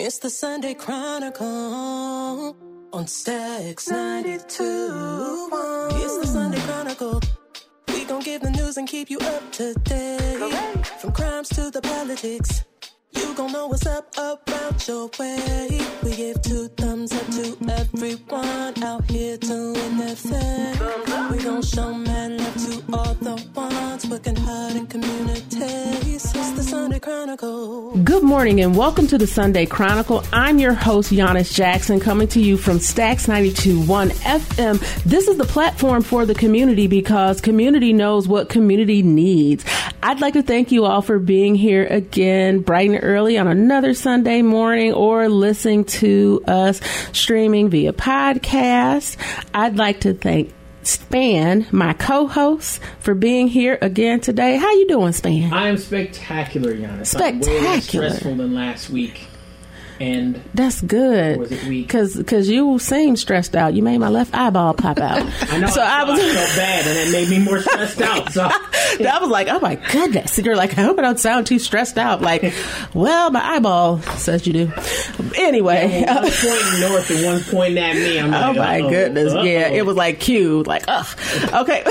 It's the Sunday Chronicle on Stacks 92. It's the Sunday Chronicle. We gon' give the news and keep you up to date. From crimes to the politics. Gon' know what's up around your way. We give two thumbs up to everyone out here doing their thing. We gon' show man love to all the ones working hard in communities. It's the Sunday Chronicle. Good morning and welcome to the Sunday Chronicle. I'm your host, Yanice Jackson, coming to you from Stacks 92.1 FM. This is the platform for the community because community knows what community needs. I'd like to thank you all for being here again, bright and early on another Sunday morning or listening to us streaming via podcast. I'd like to thank Span, my co-host, for being here again today. How you doing, Span? I am spectacular, Yanice. I'm way less Spectacular. stressful than last week. And That's good. Was it weak? Cause, cause you seem stressed out. You made my left eyeball pop out. I know So I, I was- felt bad, and it made me more stressed out. So I was like, oh my goodness. And you're like, I hope I don't sound too stressed out. Like, well, my eyeball says you do. Anyway. one's pointing north and one pointing at me. I'm Oh my uh-oh, goodness. Yeah, uh-oh. it was like cute. Like, ugh. Okay.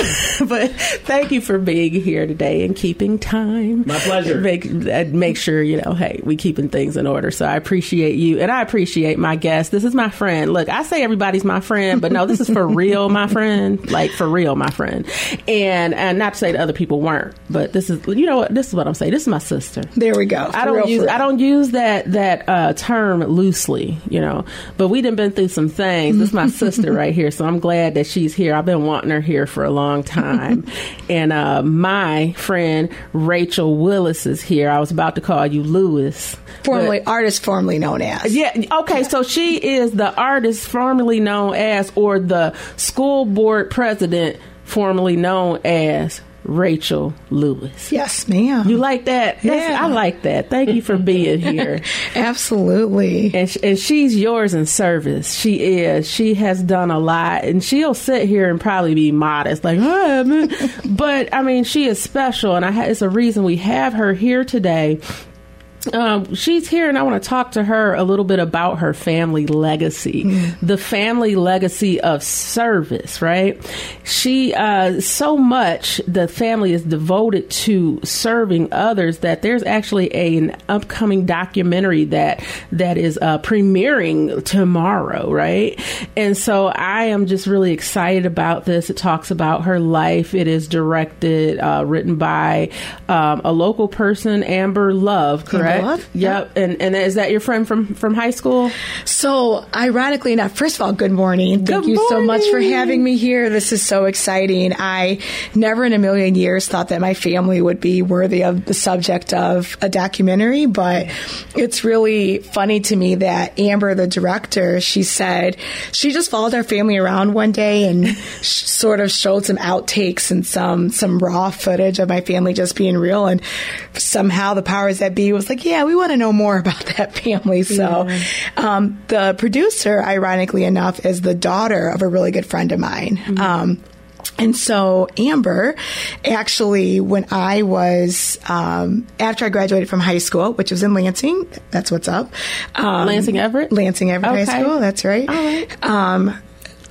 but thank you for being here today and keeping time. My pleasure. Make, uh, make sure, you know, hey, we keeping things in order. So I appreciate you and I appreciate my guest. This is my friend. Look, I say everybody's my friend, but no, this is for real, my friend. Like for real, my friend. And, and not to say that other people weren't, but this is, you know what? This is what I'm saying. This is my sister. There we go. I don't use I don't use that that uh, term loosely, you know. But we done been through some things. This is my sister right here, so I'm glad that she's here. I've been wanting her here for a long time. and uh, my friend Rachel Willis is here. I was about to call you Lewis. Formerly artist, formerly known as. Yeah. Okay. So she is the artist formerly known as, or the school board president formerly known as Rachel Lewis. Yes, ma'am. You like that? That's- Yeah. I like that. Thank you for being here. Absolutely. and, sh- and she's yours in service. She is. She has done a lot, and she'll sit here and probably be modest, like, "I haven't." but I mean, she is special, and I ha- it's a reason we have her here today. Um, she's here, and I want to talk to her a little bit about her family legacy, the family legacy of service. Right? She uh, so much the family is devoted to serving others that there's actually a, an upcoming documentary that that is uh, premiering tomorrow. Right? And so I am just really excited about this. It talks about her life. It is directed, uh, written by um, a local person, Amber Love. Correct. Love? Yep. And and is that your friend from from high school? So, ironically enough, first of all, good morning. Thank Good you so much for having me here. This is so exciting. I never in a million years thought that my family would be worthy of the subject of a documentary, but it's really funny to me that Amber, the director, she said she just followed our family around one day and sort of showed some outtakes and some some raw footage of my family just being real and somehow the powers that be was like, yeah, we want to know more about that family. So, um, the producer, ironically enough, is the daughter of a really good friend of mine. Um, and so Amber, actually, when I was um, after I graduated from high school, which was in Lansing, that's what's up. Um, Lansing Everett? Lansing Everett High School. That's right. All right. Um,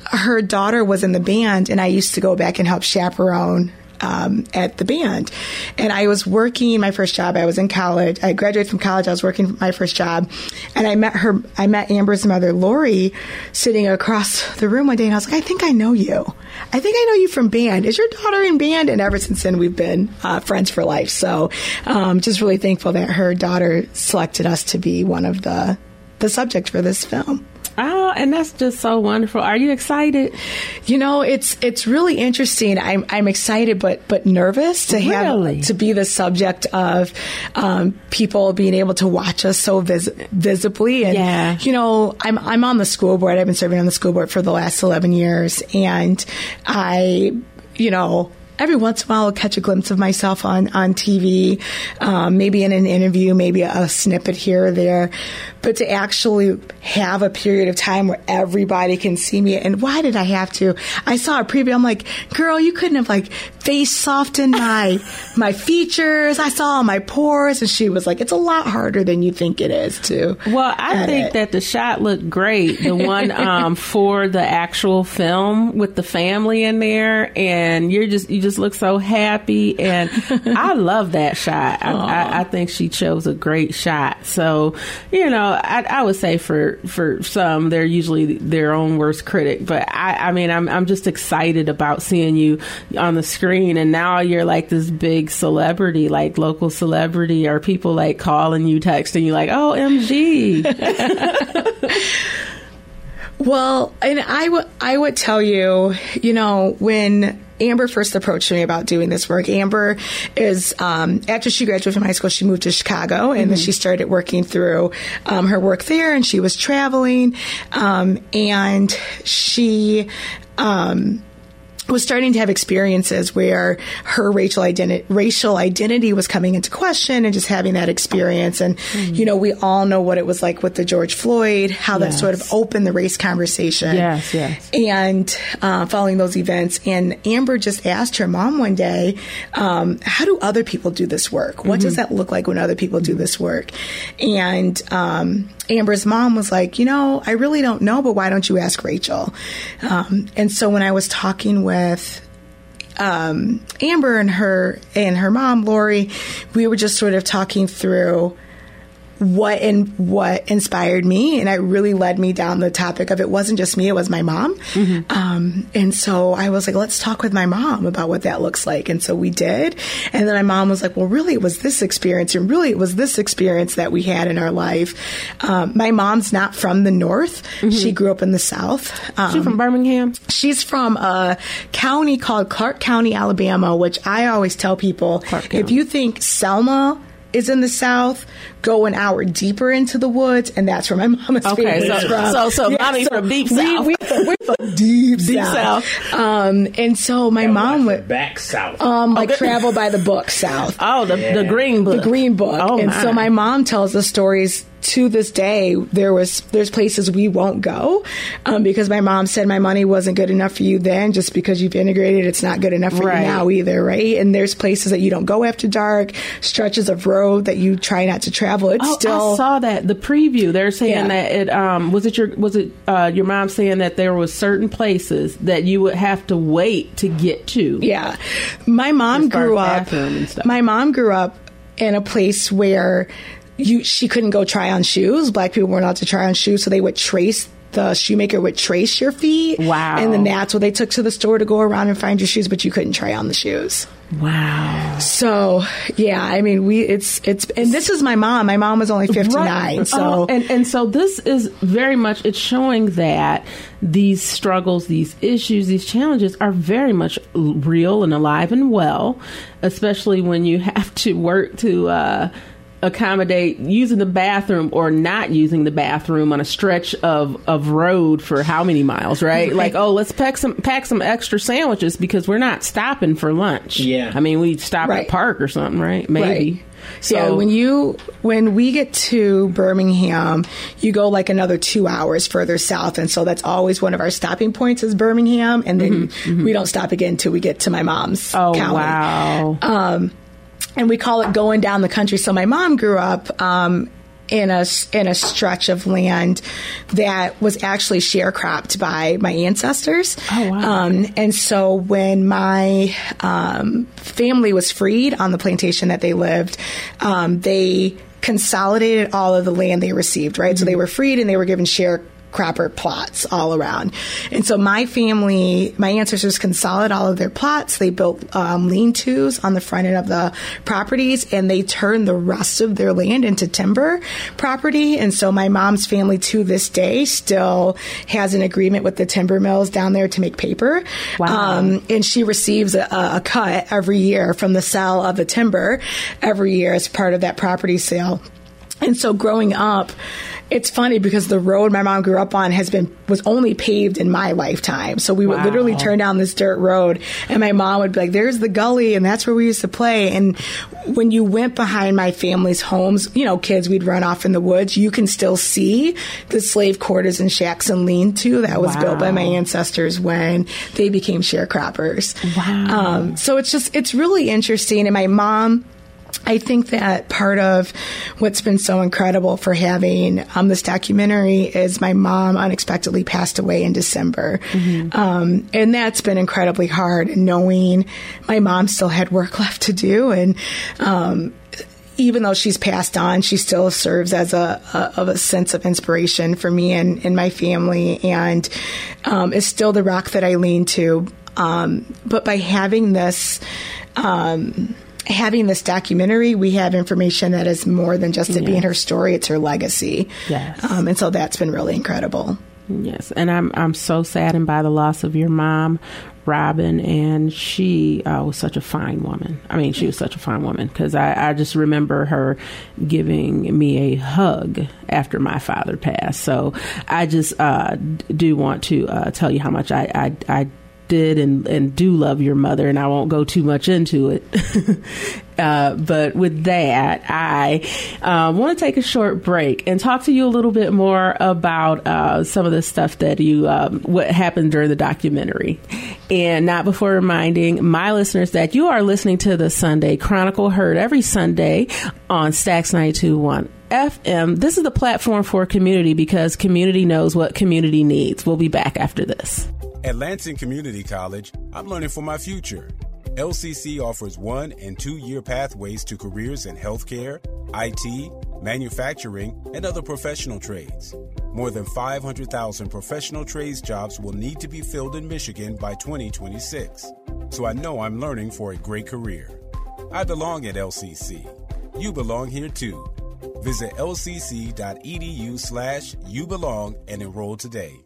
her daughter was in the band, and I used to go back and help chaperone um, at the band. And I was working my first job. I was in college. I graduated from college. I was working my first job, and I met her. I met Amber's mother, Lori, sitting across the room one day, and I was like, "I think I know you. I think I know you from band. Is your daughter in band?" And ever since then, we've been uh, friends for life. So, um, just really thankful that her daughter selected us to be one of the the subject for this film. Oh, and that's just so wonderful. Are you excited? You know, it's it's really interesting. I'm I'm excited, but but nervous to have Really? to be the subject of um, people being able to watch us so vis- visibly. And Yeah. you know, I'm I'm on the school board. I've been serving on the school board for the last 11 years, and I, you know. every once in a while I'll catch a glimpse of myself on on TV, um, maybe in an interview, maybe a, a snippet here or there. But to actually have a period of time where everybody can see me, and why did I have to? I saw a preview. I'm like, girl, you couldn't have like face softened my my features. I saw all my pores, and she was like, it's a lot harder than you think it is to. Well, I edit. think that the shot looked great. The one um, for the actual film with the family in there, and you're just you just look so happy, and I love that shot. I, I, I think she chose a great shot. So, you know, I, I would say for for some, they're usually their own worst critic, but I, I mean, I'm I'm just excited about seeing you on the screen, and now you're like this big celebrity, like local celebrity, or people like calling you, texting you, like, oh, MG. Well, and I would I would tell you, you know, when Amber first approached me about doing this work. Amber is um, after she graduated from high school, she moved to Chicago, and then she started working through um, her work there, and she was traveling, um, and she. Was starting to have experiences where her racial identity racial identity was coming into question and just having that experience. And you know we all know what it was like with the George Floyd how that sort of opened the race conversation. Yes, yes. and uh, following those events. And Amber just asked her mom one day um, how do other people do this work? What does that look like when other people do this work? And um, Amber's mom was like you know I really don't know but why don't you ask Rachel? Um, and so when I was talking with um, Amber and her and her mom Lori, we were just sort of talking through what and what inspired me, and it really led me down the topic of it wasn't just me; it was my mom. Um, and so I was like, "Let's talk with my mom about what that looks like." And so we did. And then my mom was like, "Well, really, it was this experience, and really, it was this experience that we had in our life." Um, my mom's not from the north; she grew up in the south. Um, She from Birmingham? She's from a county called Clarke County, Alabama, which I always tell people if you think Selma is in the south, go an hour deeper into the woods, and that's where my mama's Okay, family is so- from. so- so mommy from deep we- south. We, we're from deep, Deep south. Um, and so my mom would back south. um, like travel by the book south Oh, the, the green book. the green book Oh, and so my mom tells the stories to this day there was there's places we won't go um, because my mom said my money wasn't good enough for you then just because you've integrated it's not good enough for Right. you now either right and there's places that you don't go after dark stretches of road that you try not to travel it's Oh, still I saw that the preview. They're saying Yeah. that it um was it your was it uh, your mom saying that there was certain places that you would have to wait to get to. Yeah. My mom grew up bathroom and stuff. My mom grew up in a place where you she couldn't go try on shoes. Black people weren't allowed to try on shoes, so they would trace the shoemaker would trace your feet. Wow. And then that's what they took to the store to go around and find your shoes, but you couldn't try on the shoes. Wow. So yeah, I mean we it's it's and this is my mom. My mom was only fifty nine. Right. So Oh, and and so this is very much it's showing that these struggles, these issues, these challenges are very much real and alive and well, especially when you have to work to uh accommodate using the bathroom or not using the bathroom on a stretch of, of road for how many miles, right? Like, oh, let's pack some pack some extra sandwiches because we're not stopping for lunch. Yeah. I mean, we stop Right. at a park or something, right? Maybe. Right. yeah, when you when we get to Birmingham, you go like another two hours further south, and so that's always one of our stopping points is Birmingham, and then we don't stop again until we get to my mom's Mm-hmm, Oh county. wow! And we call it going down the country. So my mom grew up um, in a in a stretch of land that was actually sharecropped by my ancestors. Oh, wow. Um, and so when my um, family was freed on the plantation that they lived, um, they consolidated all of the land they received. Right, so they were freed and they were given share cropper plots all around. And so my family, my ancestors consolidated all of their plots. They built um, lean-tos on the front end of the properties and they turned the rest of their land into timber property. And so my mom's family to this day still has an agreement with the timber mills down there to make paper. Wow. Um, and she receives a, a cut every year from the sale of the timber every year as part of that property sale. And so growing up, it's funny because the road my mom grew up on has been was only paved in my lifetime. So we would Wow. literally turn down this dirt road and my mom would be like, There's the gully and that's where we used to play. And when you went behind my family's homes, you know, kids, we'd run off in the woods, you can still see the slave quarters and shacks and lean to that was built by my ancestors when they became sharecroppers. Wow. Um, so it's just it's really interesting. And my mom I think that part of what's been so incredible for having um, this documentary is my mom unexpectedly passed away in December. Um, and that's been incredibly hard knowing my mom still had work left to do. And, um, even though she's passed on, she still serves as a, a of a sense of inspiration for me and, and my family, and um, is still the rock that I lean to. Um, but by having this, um, having this documentary, we have information that is more than just it being her story; it's her legacy. Yes. Um, and so that's been really incredible. Yes, and I'm I'm so saddened by the loss of your mom, Robin, and she uh, was such a fine woman. I mean, she was such a fine woman because I, I just remember her giving me a hug after my father passed. So I just uh, d- do want to uh, tell you how much I I. I did and, and do love your mother, and I won't go too much into it. uh, but with that, I uh, want to take a short break and talk to you a little bit more about uh, some of the stuff that you, um, what happened during the documentary. And not before reminding my listeners that you are listening to the Sunday Chronicle, heard every Sunday on Stacks 921. FM. This is the platform for community because community knows what community needs. We'll be back after this. At Lansing Community College, I'm learning for my future. LCC offers one and two year pathways to careers in healthcare, IT, manufacturing, and other professional trades. More than 500,000 professional trades jobs will need to be filled in Michigan by 2026. So I know I'm learning for a great career. I belong at LCC. You belong here too. Visit lcc.edu slash you belong and enroll today.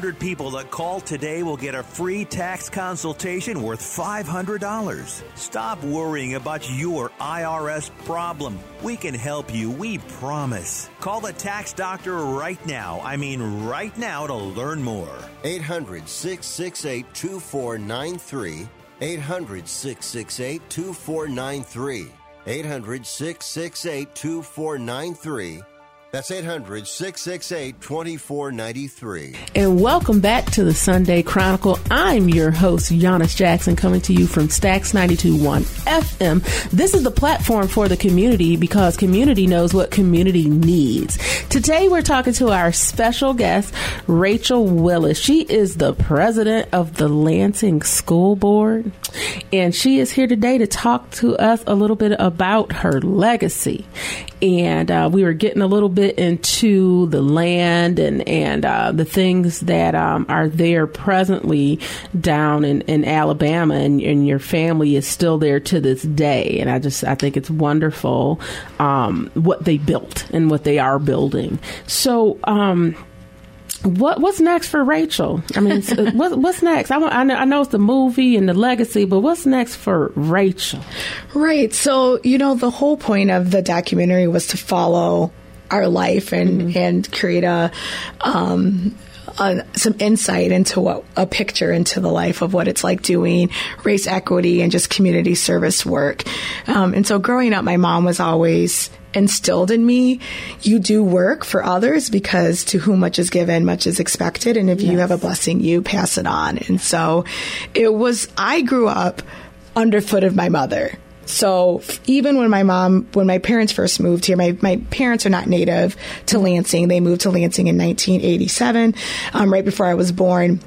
people that call today will get a free tax consultation worth $500. Stop worrying about your IRS problem. We can help you, we promise. Call the tax doctor right now. I mean, right now to learn more. 800 668 2493. 800 668 2493. 800 668 2493. That's 800 668 2493. And welcome back to the Sunday Chronicle. I'm your host, Yanice Jackson, coming to you from Stacks 92.1 FM. This is the platform for the community because community knows what community needs. Today, we're talking to our special guest, Rachel Willis. She is the president of the Lansing School Board, and she is here today to talk to us a little bit about her legacy. And uh, we were getting a little bit into the land and and uh, the things that um, are there presently down in, in Alabama, and, and your family is still there to this day. And I just I think it's wonderful um, what they built and what they are building. So. Um, what what's next for Rachel? I mean, what, what's next? I, I know I know it's the movie and the legacy, but what's next for Rachel? Right. So, you know, the whole point of the documentary was to follow our life and, and create a, um, uh, some insight into what a picture into the life of what it's like doing race equity and just community service work. Um, and so growing up, my mom was always instilled in me you do work for others because to whom much is given much is expected and if you have a blessing you pass it on. And so it was i grew up underfoot of my mother so even when my mom, when my parents first moved here, my, my parents are not native to Lansing. They moved to Lansing in 1987, um, right before I was born.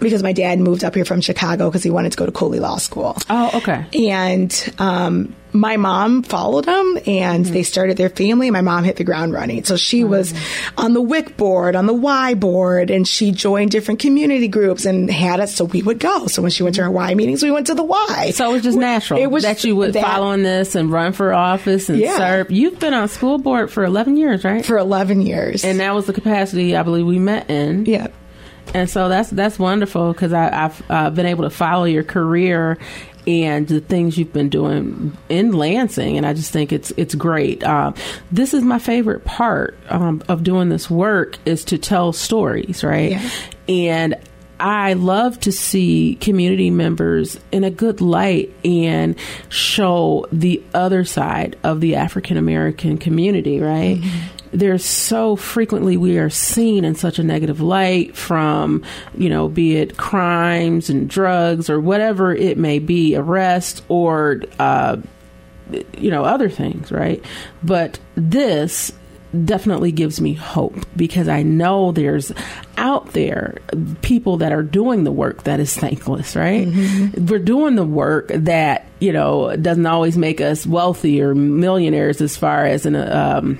Because my dad moved up here from Chicago because he wanted to go to Cooley Law School. Oh, okay. And um, my mom followed him, and they started their family. My mom hit the ground running. So she was on the WIC board, on the Y board, and she joined different community groups and had us so we would go. So when she went to her Y meetings, we went to the Y. So it was just natural It was that you would that- follow on this and run for office and Yeah. serve. You've been on school board for 11 years, right? for 11 years. and that was the capacity I believe we met in. yeah. And so that's that's wonderful because I've uh, been able to follow your career and the things you've been doing in Lansing, and I just think it's it's great. Uh, this is my favorite part um, of doing this work is to tell stories, right? Yeah. And I love to see community members in a good light and show the other side of the African American community, right? There's so frequently we are seen in such a negative light from, you know, be it crimes and drugs or whatever it may be, arrest or, uh, you know, other things, right? But this definitely gives me hope because I know there's out there people that are doing the work that is thankless, right? We're doing the work that, you know, doesn't always make us wealthy or millionaires as far as in a, um,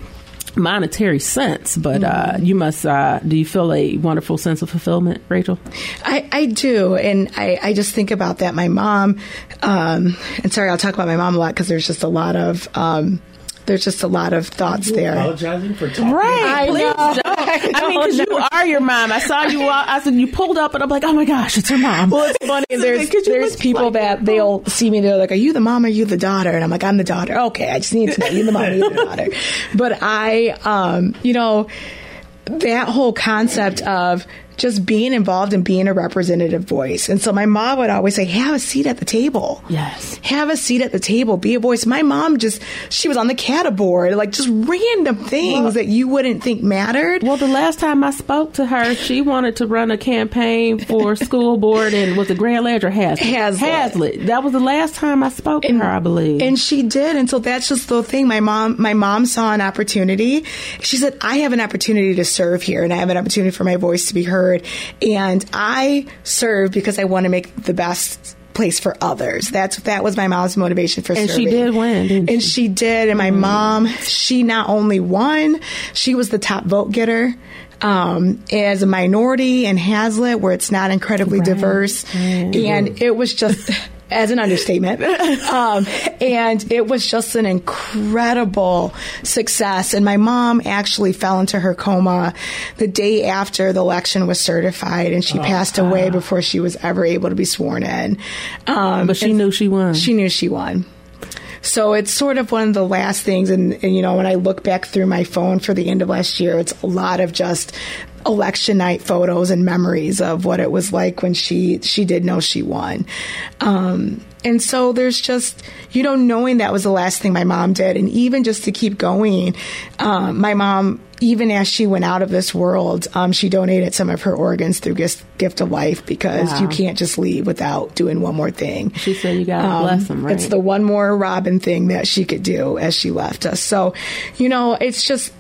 monetary sense, but uh, you must, uh, do you feel a wonderful sense of fulfillment, Rachel? I, I do, and I, I just think about that. My mom, um, and sorry, I'll talk about my mom a lot because there's just a lot of um, there's just a lot of thoughts there. Apologizing for talking. Right. I Please know. don't. I mean, because you are your mom. I saw you. walk- I said you pulled up, and I'm like, oh my gosh, it's her mom. Well, it's funny. There's there's people like that they'll see me. They're like, "Are you the mom? Or are you the daughter?" And I'm like, "I'm the daughter." Okay, I just need to know you're the mom. You're the daughter. But I, um, you know, that whole concept of just being involved and being a representative voice. And so my mom would always say, "Have a seat at the table." Yes. have a seat at the table, be a voice. My mom just, she was on the CATA board, like just random things that you wouldn't think mattered. Well, the last time I spoke to her, she wanted to run a campaign for school board and was it Grand Ledge or Haslett? Haslett. Haslett. That was the last time I spoke to her, I believe. And she did. And so that's just the thing. My mom, my mom saw an opportunity. She said, I have an opportunity to serve here and I have an opportunity for my voice to be heard. And I serve because I want to make the best place for others. That's, that was my mom's motivation for And she did win, didn't And she? she did. And my mom, she not only won, she was the top vote getter. Um, as a minority in Haslett, where it's not incredibly diverse, and it was just as an understatement. Um, and it was just an incredible success. And my mom actually fell into her coma the day after the election was certified, and she passed away before she was ever able to be sworn in. Um, but she knew she won. She knew she won. So it's sort of one of the last things, and, and you know, when I look back through my phone for the end of last year, it's a lot of just election night photos and memories of what it was like when she she did know she won. Um, and so there's just you know knowing that was the last thing my mom did, and even just to keep going, um, my mom. Even as she went out of this world, um, she donated some of her organs through Gift, Gift of Life because Wow. you can't just leave without doing one more thing. She said you gotta bless 'em, right? Um, It's the one more Robin thing that she could do as she left us. So, you know, it's just.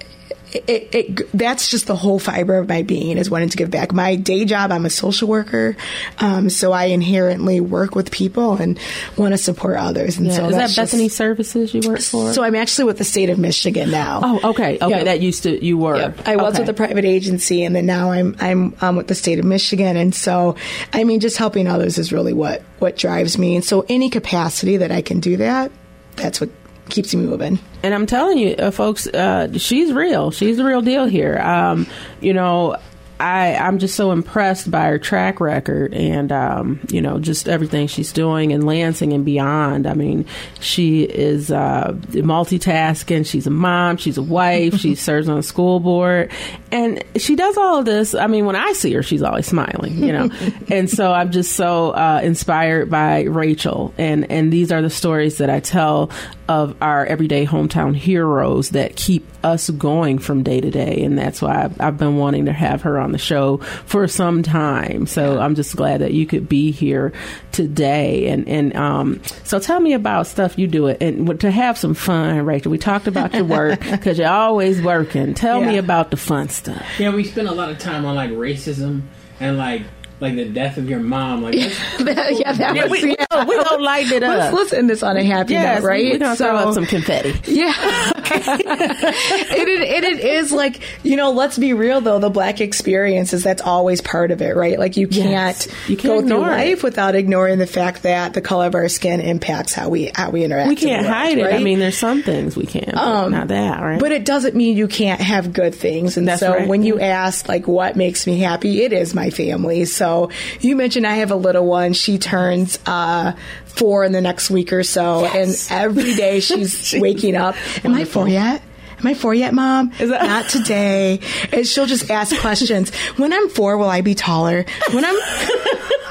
It, it, that's just the whole fiber of my being is wanting to give back. My day job, I'm a social worker, um, so I inherently work with people and want to support others. And Yeah. so Is that that's just- Bethany Services you work for? So I'm actually with the state of Michigan now. oh, okay. Okay. Yeah. That used to, you were. I was Okay. with a private agency, and then now I'm I'm um, with the state of Michigan, and so I mean, just helping others is really what what drives me. And so, any capacity that I can do that, that's what keeps me moving. And I'm telling you, uh, folks, uh, she's real. She's the real deal here. Um, you know, I, I'm just so impressed by her track record and, um, you know, just everything she's doing in Lansing and beyond. I mean, she is uh, multitasking. She's a mom. She's a wife. she serves on a school board. And she does all of this. I mean, when I see her, she's always smiling, you know. and so I'm just so uh, inspired by Rachel. And, and these are the stories that I tell of our everyday hometown heroes that keep us going from day to day. And that's why I've, I've been wanting to have her on the show for some time. So I'm just glad that you could be here today. And, and um, so tell me about stuff you do it and to have some fun, Rachel. We talked about your work because you're always working. Tell me about the fun stuff. Yeah, we spend a lot of time on like racism and like like the death of your mom. Like yeah, that Yeah, was, we, yeah. we gonna lighten it Let's, up. let's end this on a happy yes, note, right? We're gonna throw up some confetti. Yeah. and, it, and it is like, you know, let's be real though, the black experience is that's always part of it, right? Like you can't, Yes. You can't go through ignore it. life without ignoring the fact that the color of our skin impacts how we how we interact. We can't world, hide it. I mean, there's some things we can, but um, not that, right? But it doesn't mean you can't have good things. And That's so right. when you ask, like, what makes me happy, it is my family. So you mentioned I have a little one. She turns uh, four in the next week or so. And every day she's waking up. Am I four yet? Am I four yet, mom? Is that- Not today. And she'll just ask questions. When I'm four, will I be taller? When I'm.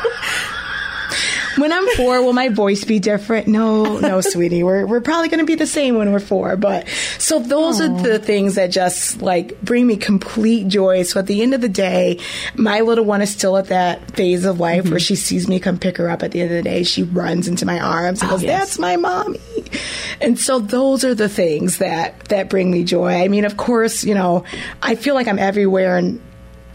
When I'm four, will my voice be different? No, no, sweetie. We're we're probably going to be the same when we're four. But so those are the things that just like bring me complete joy. So at the end of the day, my little one is still at that phase of life where mm-hmm. she sees me come pick her up. At the end of the day, she runs into my arms and ah, goes, yes. "That's my mommy." And so those are the things that that bring me joy. I mean, of course, you know, I feel like I'm everywhere and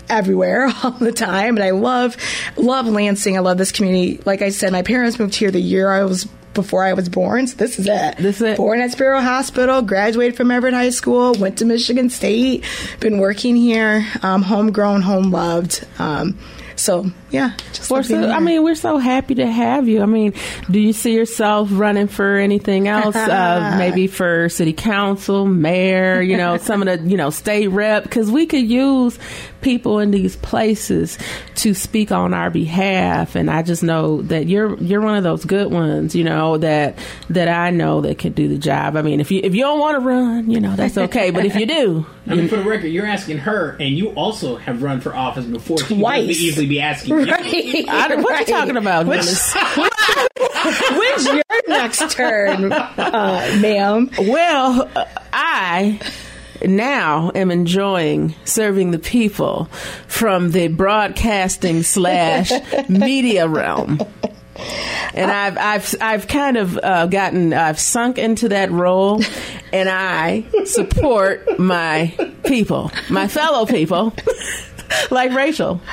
everywhere all the time and I love love Lansing. I love this community. Like I said, my parents moved here the year I was before I was born. So this is it. This is it. Born at Sparrow Hospital, graduated from Everett High School, went to Michigan State, been working here, um, homegrown, home loved. Um, so yeah, just We're so, I mean, we're so happy to have you. I mean, do you see yourself running for anything else? uh, maybe for city council, mayor, you know, some of the, you know, state rep? Because we could use people in these places to speak on our behalf. And I just know that you're you're one of those good ones, you know, that that I know that can do the job. I mean, if you if you don't want to run, you know, that's okay. but if you do, I mean, for the record, you're asking her, and you also have run for office before. She could Twice. easily be asking you. Right. I, what Right. you talking about? Which-? When's your next turn, uh, ma'am? Well, uh, I now am enjoying serving the people from the broadcasting slash media realm. And I've I've I've kind of uh, gotten I've sunk into that role, and I support my people, my fellow people, like Rachel.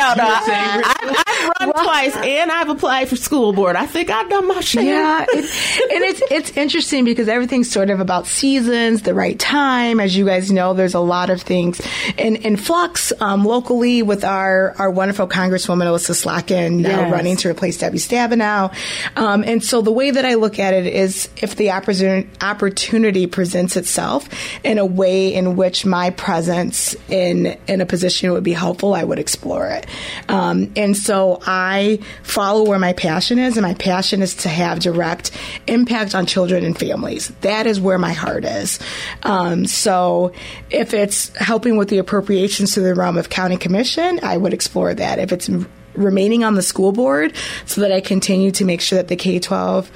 No, no, I, I've, Run twice, and I've applied for school board. I think I've done my share. Yeah, it, and it's it's interesting because everything's sort of about seasons, the right time. As you guys know, there's a lot of things in, in flux um, locally with our our wonderful Congresswoman Elissa Slotkin now Yes. running to replace Debbie Stabenow. Um, and so the way that I look at it is, if the opportunity opportunity presents itself in a way in which my presence in in a position would be helpful, I would explore it. Um, and so I follow where my passion is, and my passion is to have direct impact on children and families. That is where my heart is. Um, so if it's helping with the appropriations to the realm of county commission, I would explore that. If it's remaining on the school board so that I continue to make sure that the K 12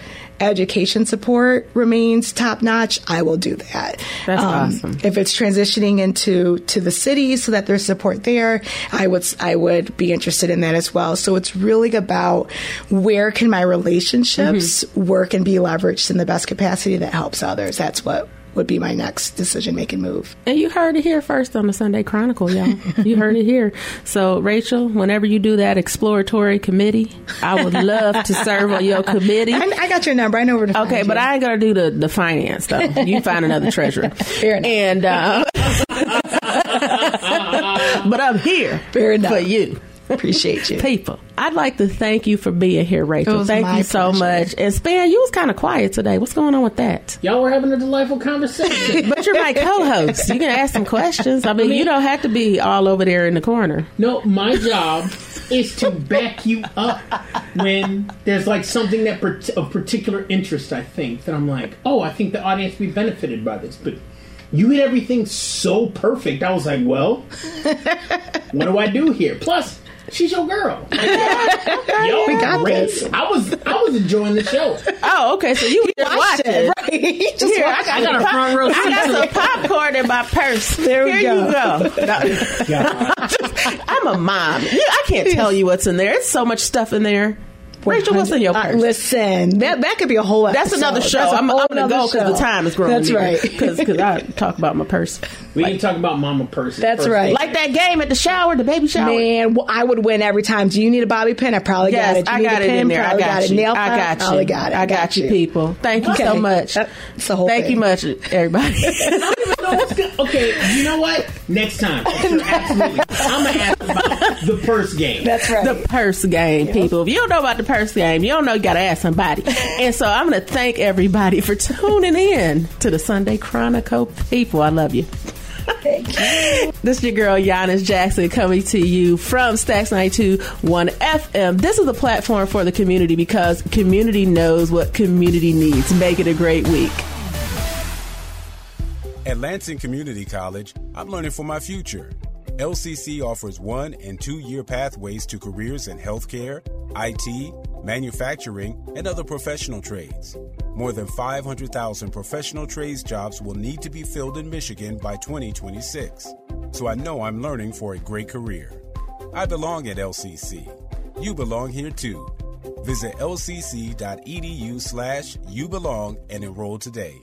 education support remains top notch, I will do that. Um, That's awesome. If it's transitioning into to the city so that there's support there, I would I would be interested in that as well. So it's really about where can my relationships Mm-hmm. work and be leveraged in the best capacity that helps others. That's what would be my next decision making move. And you heard it here first on the Sunday Chronicle, y'all. you heard it here. So, Rachel, whenever you do that exploratory committee, I would love to serve on your committee. I, I got your number. I know where to find Okay, you. but I ain't gonna do the, the finance though. You find another treasurer. Fair enough. And uh, but I'm here Fair enough. for you. Appreciate you. People, I'd like to thank you for being here, Rachel. Thank my you so pleasure. much. And Span, you was kind of quiet today. What's going on with that? Y'all were having a delightful conversation. But you're my co-host. You can ask some questions. I mean, you don't have to be all over there in the corner. no, my job is to back you up when there's like something that part- of particular interest. I think that I'm like, oh, I think the audience will be benefited by this, but. You hit everything so perfect. I was like, well, what do I do here? Plus, she's your girl. Like, yo, We got great. this. I was I was enjoying the show. Oh, okay. So you were just watching. Right. Just Here, I watched got, it. a a front row I got to some popcorn in my purse. There we Here go. you go. No. I'm a mom. I can't tell you what's in there. It's so much stuff in there. Rachel, what's in your Uh, purse? listen, that that could be a whole. That's another show. That's a I'm, I'm gonna go because the time is growing. That's right. Because I talk about my purse. We Like, can talk about mama purse. That's first. right. like that game at the shower, the baby shower. Man, well, I would win every time. Do you need a bobby pin? I probably Yes, got it. Do you I got a it pin? in there. I Probably got, it. you. Nail I got you. Probably got it. I got you, people. Thank you so much. That's the whole Thank you much, everybody. Okay, you know what? Next time, sure, absolutely. I'm gonna ask about the purse game. That's right. the purse game, people. If you don't know about the purse game, you don't know, you got to ask somebody. And so I'm going to thank everybody for tuning in to the Sunday Chronicle. People, I love you. This is your girl Yanice Jackson coming to you from Stacks 92 1 FM. This is a platform for the community because community knows what community needs. Make it a great week. At Lansing Community College, I'm learning for my future. LCC offers one and two year pathways to careers in healthcare, IT, manufacturing, and other professional trades. More than 500,000 professional trades jobs will need to be filled in Michigan by 2026. So I know I'm learning for a great career. I belong at LCC. You belong here too. Visit lcc.edu slash you belong and enroll today.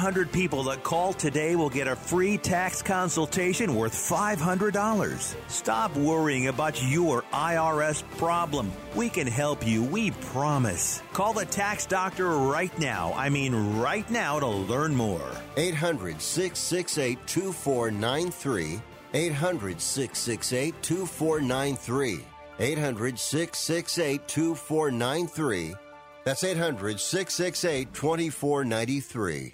100 people that call today will get a free tax consultation worth $500. Stop worrying about your IRS problem. We can help you, we promise. Call the tax doctor right now. I mean, right now to learn more. 800 668 2493. 800 668 2493. 800 668 2493. That's 800 668 2493.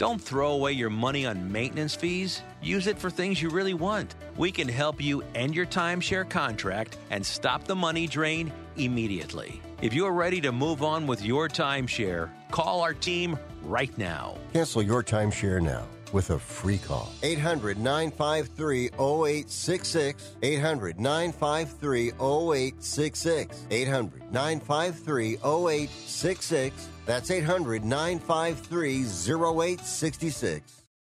Don't throw away your money on maintenance fees. Use it for things you really want. We can help you end your timeshare contract and stop the money drain immediately. If you're ready to move on with your timeshare, call our team right now. Cancel your timeshare now with a free call. 800 953 0866. 800 953 0866. 800 953 0866. That's 800 953 0866.